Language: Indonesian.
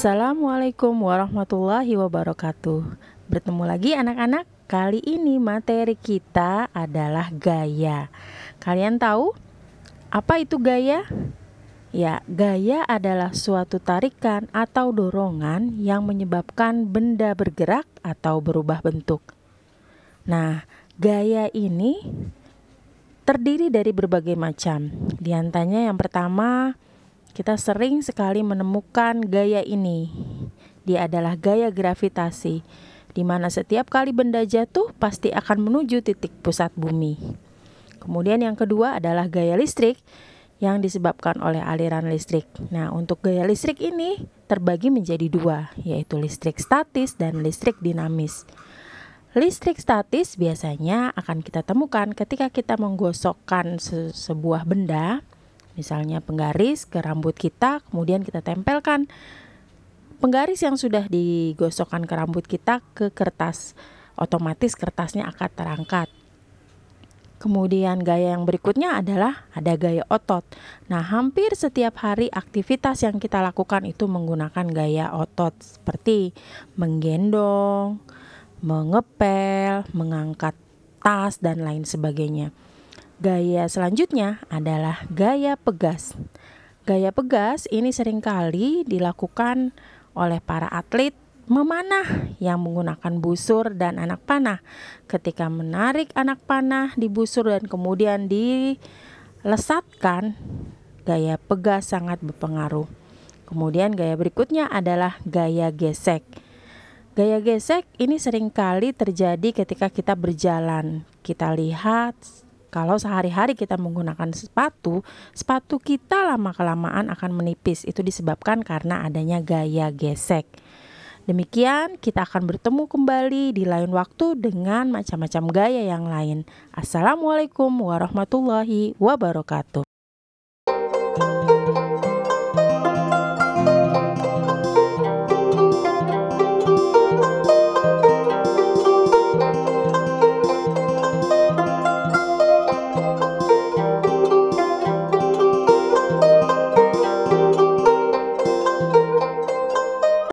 Assalamualaikum warahmatullahi wabarakatuh. Bertemu lagi anak-anak. Kali ini materi kita adalah gaya. Kalian tahu apa itu gaya? Ya, gaya adalah suatu tarikan atau dorongan yang menyebabkan benda bergerak atau berubah bentuk. Nah, gaya ini terdiri dari berbagai macam. Di antaranya yang pertama kita sering sekali menemukan gaya ini. Dia adalah gaya gravitasi, di mana setiap kali benda jatuh pasti akan menuju titik pusat bumi. Kemudian yang kedua adalah gaya listrik yang disebabkan oleh aliran listrik. Nah, untuk gaya listrik ini terbagi menjadi dua, yaitu listrik statis dan listrik dinamis. Listrik statis biasanya akan kita temukan ketika kita menggosokkan se sebuah benda misalnya penggaris ke rambut kita, kemudian kita tempelkan penggaris yang sudah digosokkan ke rambut kita ke kertas. Otomatis kertasnya akan terangkat. Kemudian gaya yang berikutnya adalah ada gaya otot. Nah, hampir setiap hari aktivitas yang kita lakukan itu menggunakan gaya otot seperti menggendong, mengepel, mengangkat tas dan lain sebagainya. Gaya selanjutnya adalah gaya pegas. Gaya pegas ini sering kali dilakukan oleh para atlet memanah yang menggunakan busur dan anak panah. Ketika menarik anak panah di busur dan kemudian dilesatkan, gaya pegas sangat berpengaruh. Kemudian gaya berikutnya adalah gaya gesek. Gaya gesek ini sering kali terjadi ketika kita berjalan. Kita lihat kalau sehari-hari kita menggunakan sepatu, sepatu kita lama-kelamaan akan menipis. Itu disebabkan karena adanya gaya gesek. Demikian, kita akan bertemu kembali di lain waktu dengan macam-macam gaya yang lain. Assalamualaikum warahmatullahi wabarakatuh.